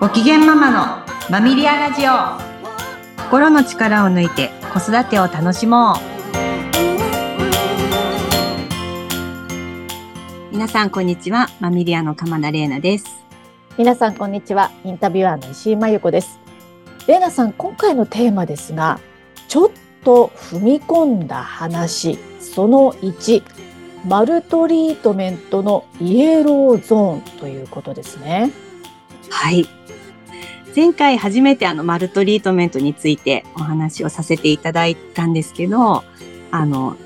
ご機嫌ママのマミリアラジオ心の力を抜いて子育てを楽しもう皆さんこんにちはマミリアの鎌田玲奈です皆さんこんにちはインタビュアーの石井真由子です玲奈さん今回のテーマですがちょっと踏み込んだ話その1マルトリートメントのイエローゾーンということですね。はい。前回初めてあのマルトリートメントについてお話をさせていただいたんですけど、あの、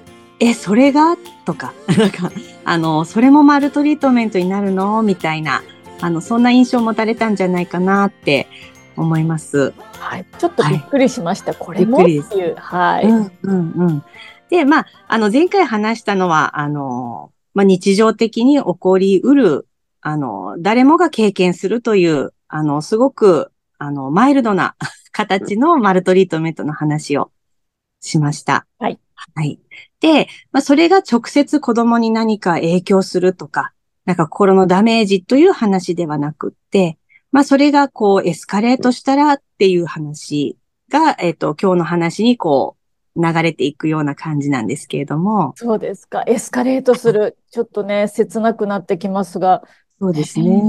え、それが？とか、なんか、あの、それもマルトリートメントになるの？みたいな、あの、そんな印象を持たれたんじゃないかなって思います。はい。ちょっとびっくりしました。はい、これも？っていう。はい。うんうんうん。で、まあ、あの、前回話したのは、あの、まあ、日常的に起こりうる、あの、誰もが経験するという、あの、すごく、あの、マイルドな 形のマルトリートメントの話をしました。はい。はい。で、まあ、それが直接子供に何か影響するとか、なんか心のダメージという話ではなくって、まあ、それがこうエスカレートしたらっていう話が、えっ、ー、と、今日の話にこう、流れていくような感じなんですけれども。そうですか。エスカレートする。ちょっとね、切なくなってきますが。そうですね。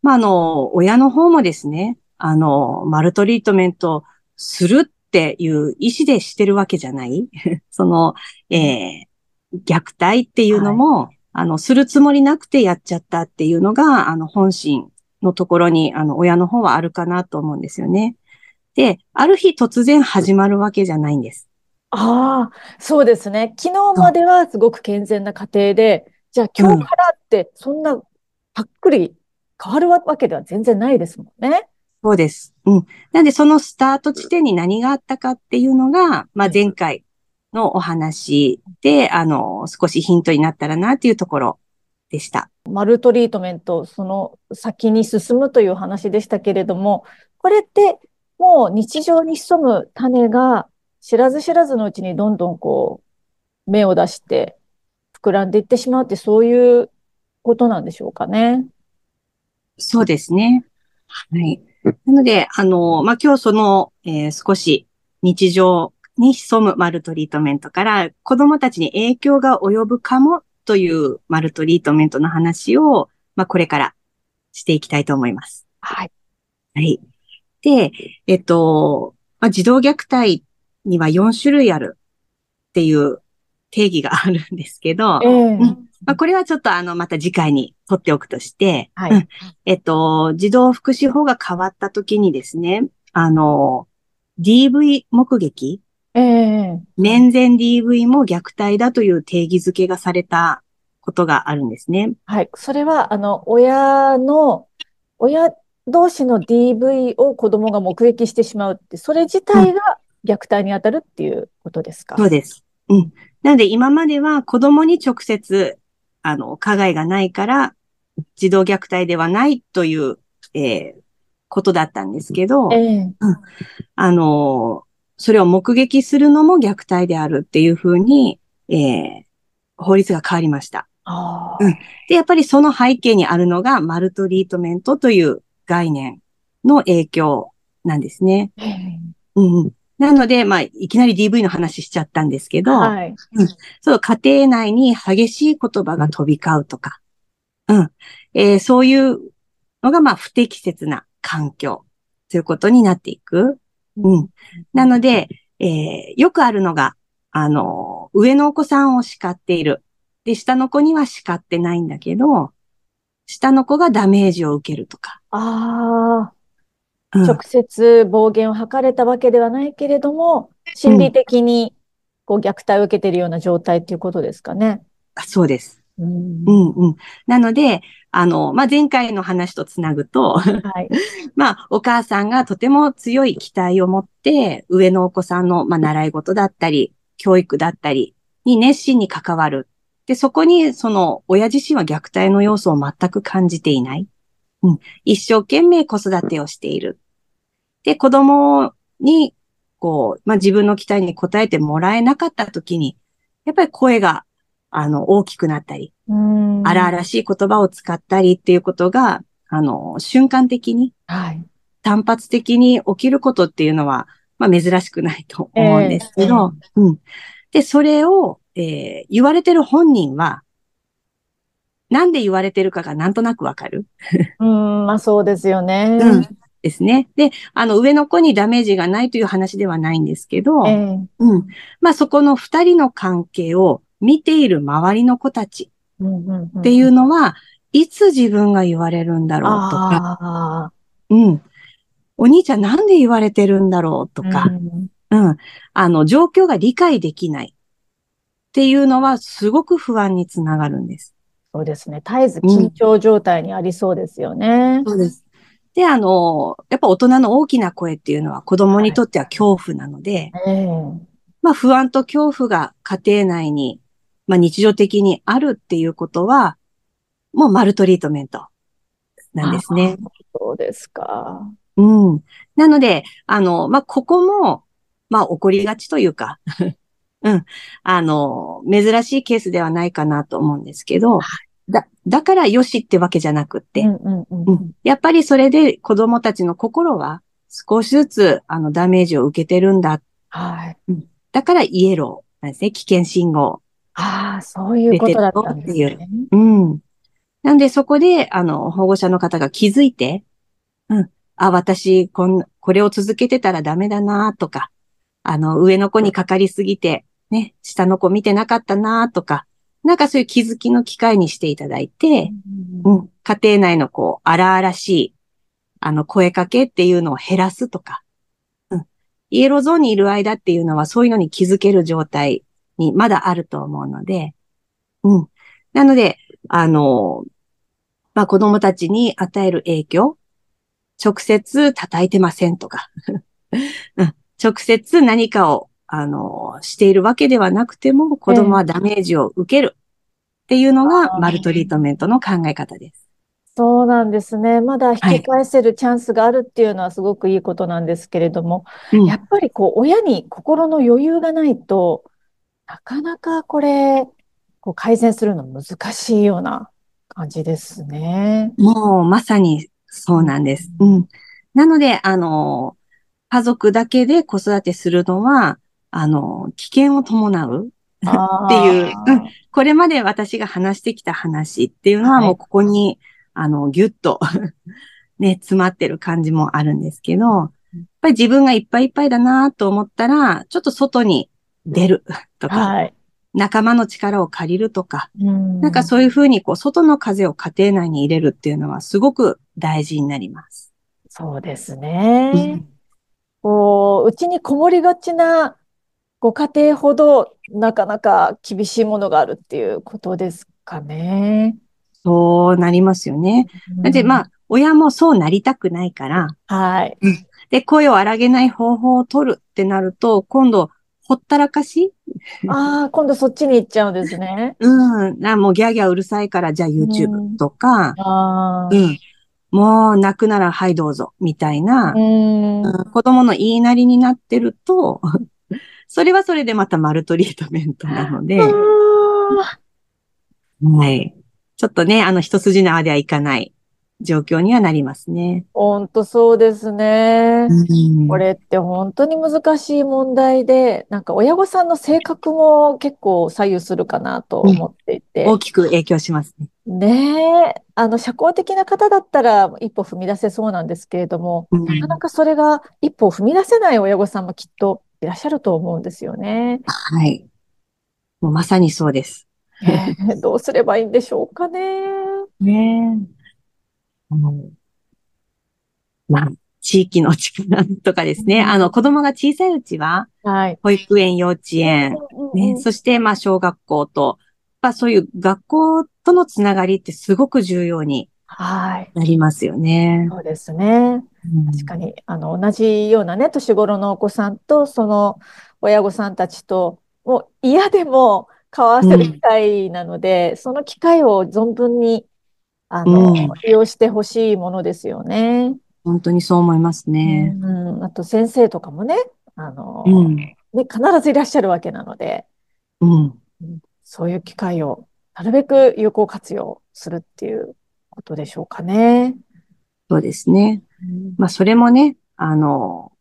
まあ、あの、親の方もですね、あの、マルトリートメントするっていう意思でしてるわけじゃない？その、えー、虐待っていうのも、はい、あの、するつもりなくてやっちゃったっていうのが、あの、本心のところに、あの、親の方はあるかなと思うんですよね。で、ある日突然始まるわけじゃないんです。ああ、そうですね。昨日まではすごく健全な家庭で、じゃあ今日からってそんなぱっくり変わるわけでは全然ないですもんね。そうです。うん。なんでそのスタート地点に何があったかっていうのが、まあ前回のお話で、あの、少しヒントになったらなっていうところでした。マルトリートメント、その先に進むという話でしたけれども、これってもう日常に潜む種が知らず知らずのうちにどんどんこう、芽を出して膨らんでいってしまうってそういうことなんでしょうかね。そうですね。はい。なので、あの、まあ、今日その、えー、少し日常に潜むマルトリートメントから子供たちに影響が及ぶかもというマルトリートメントの話を、まあ、これからしていきたいと思います。はい。はい。で、えっと、まあ、児童虐待には4種類あるっていう定義があるんですけど、えー、まあ、これはちょっとあの、また次回に取っておくとして、はい、えっと、児童福祉法が変わった時にですね、あの、DV 目撃、えー、面前 DV も虐待だという定義づけがされたことがあるんですね。はい。それは、あの、親の、親同士の DV を子供が目撃してしまうって、それ自体が虐待に当たるっていうことですか、そうです。うん。なので今までは子供に直接、あの、加害がないから、児童虐待ではないという、えー、ことだったんですけど、えー、うん、あの、それを目撃するのも虐待であるっていうふうに、えー、法律が変わりました。うん、で、やっぱりその背景にあるのが、マルトリートメントという概念の影響なんですね。うん、なので、まあ、いきなり DV の話しちゃったんですけど、はい、うん、そう、家庭内に激しい言葉が飛び交うとか、うん、えー、そういうのが、まあ、不適切な環境ということになっていく。うん。なので、えー、よくあるのが、あの、上のお子さんを叱っている。で、下の子には叱ってないんだけど、下の子がダメージを受けるとか。ああ。うん、直接暴言を吐かれたわけではないけれども、心理的にこう虐待を受けているような状態っていうことですかね。あそうです。うん、うんうん。なので、あの、まあ、前回の話とつなぐと、はい、まあ、お母さんがとても強い期待を持って、上のお子さんの、まあ、習い事だったり、教育だったりに熱心に関わる。で、そこに、その、親自身は虐待の要素を全く感じていない。うん。一生懸命子育てをしている。で、子供に、こう、まあ、自分の期待に応えてもらえなかった時に、やっぱり声が、あの、大きくなったり、荒々しい言葉を使ったりっていうことが、あの、瞬間的に、はい。単発的に起きることっていうのは、まあ珍しくないと思うんですけど、えー、うん。で、それを、えー、言われてる本人は、なんで言われてるかがなんとなくわかる？うん、まあそうですよね。うん。ですね。で、あの、上の子にダメージがないという話ではないんですけど、えー、うん。まあそこの二人の関係を見ている周りの子たちっていうのは、いつ自分が言われるんだろうとか、うん。お兄ちゃんなんで言われてるんだろうとか、うん、うん。あの、状況が理解できないっていうのはすごく不安につながるんです。そうですね。絶えず緊張状態にありそうですよね。うん、そうです。で、あの、やっぱ大人の大きな声っていうのは子供にとっては恐怖なので、はいえー、まあ不安と恐怖が家庭内に、まあ日常的にあるっていうことは、もうマルトリートメントなんですね。そうですか。うん。なので、あの、まあ、ここも、まあ、起こりがちというかうん。あの、珍しいケースではないかなと思うんですけど、だ、だからよしってわけじゃなくって、やっぱりそれで子供たちの心は少しずつ、あの、ダメージを受けてるんだ。はい。うん、だからイエローなんですね。危険信号。ああ、そういうことだったんですね。うん。なんでそこで、あの、保護者の方が気づいて、うん。あ、私、こん、これを続けてたらダメだなとか、あの、上の子にかかりすぎて、ね、下の子見てなかったなとか、なんかそういう気づきの機会にしていただいて、うん、うん、家庭内のこう、荒々しい、あの、声かけっていうのを減らすとか、うん。イエローゾーンにいる間っていうのはそういうのに気づける状態にまだあると思うので、うん。なので、あの、まあ、子供たちに与える影響、直接叩いてませんとか、直接何かを、あの、しているわけではなくても、子供はダメージを受けるっていうのが、マルトリートメントの考え方です。そうなんですね。まだ引き返せるチャンスがあるっていうのはすごくいいことなんですけれども、はいやっぱりこう、親に心の余裕がないと、なかなかこれ、こう改善するの難しいような感じですね。もうまさにそうなんです。うん。なので、あの、家族だけで子育てするのは、あの、危険を伴うっていう、うん、これまで私が話してきた話っていうのはもうここに、はい、あの、ぎゅっと ね、詰まってる感じもあるんですけど、やっぱり自分がいっぱいいっぱいだなと思ったら、ちょっと外に出る とか、はい、仲間の力を借りるとか、ん。なんかそういうふうにこう、外の風を家庭内に入れるっていうのはすごく大事になります。そうですね。うん、こう、うちにこもりがちなご家庭ほどなかなか厳しいものがあるっていうことですかね。そうなりますよね。うん、で、まあ、親もそうなりたくないから、はい。で、声を荒げない方法を取るってなると、今度、ほったらかし？ああ、今度そっちに行っちゃうんですね。うん。なもうギャーギャーうるさいから、じゃあ YouTube とか、うん、うん。もう泣くならはいどうぞ、みたいな、うん、子供の言いなりになってると、それはそれでまたマルトリートメントなので、はい。ちょっとね、あの一筋縄ではいかない状況にはなりますね。本当そうですね。うん、これって本当に難しい問題で、なんか親御さんの性格も結構左右するかなと思っていて。うん、大きく影響しますね。ねえ。あの、社交的な方だったら一歩踏み出せそうなんですけれども、うん、なかなかそれが一歩踏み出せない親御さんもきっといらっしゃると思うんですよね。はい。もうまさにそうです。えー、どうすればいいんでしょうかね。ねえ。あの、まあ、地域の力とかですね、うん、あの、子供が小さいうちは、はい、保育園、幼稚園、ね、そして、まあ、小学校と、まあ、そういう学校とのつながりってすごく重要になりますよね。はい、そうですね。確かに、あの、同じようなね、年頃のお子さんと、その親御さんたちと、もう嫌でも交わせる機会なので、うん、その機会を存分にあの、うん、利用してほしいものですよね。本当にそう思いますね。うん、あと先生とかもね、あの、うん、ね、必ずいらっしゃるわけなので、うん、そういう機会をなるべく有効活用するっていうことでしょうかね。そうですね。まあ、それもね、あの、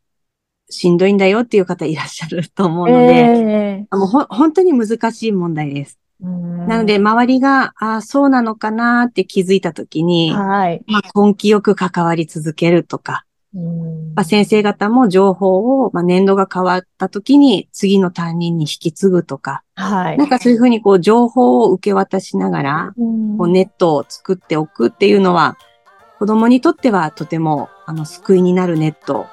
しんどいんだよっていう方いらっしゃると思うので、えー、もうほ本当に難しい問題です。なので、周りが、ああ、そうなのかなって気づいたときに、はい、まあ、根気よく関わり続けるとか、まあ、先生方も情報を、まあ、年度が変わったときに次の担任に引き継ぐとか、はい、なんかそういうふうにこう情報を受け渡しながら、こうネットを作っておくっていうのは、子供にとってはとてもあの救いになるネット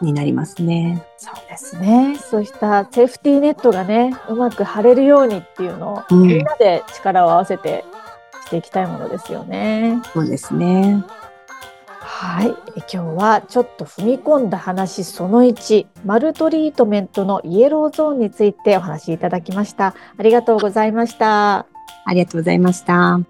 になりますね。そうですね。そうしたセーフティーネットがね、うまく張れるようにっていうのを、うん、みんなで力を合わせてしていきたいものですよね。そうですね。はい。今日はちょっと踏み込んだ話その1、マルトリートメントのイエローゾーンについてお話しいただきました。ありがとうございました。ありがとうございました。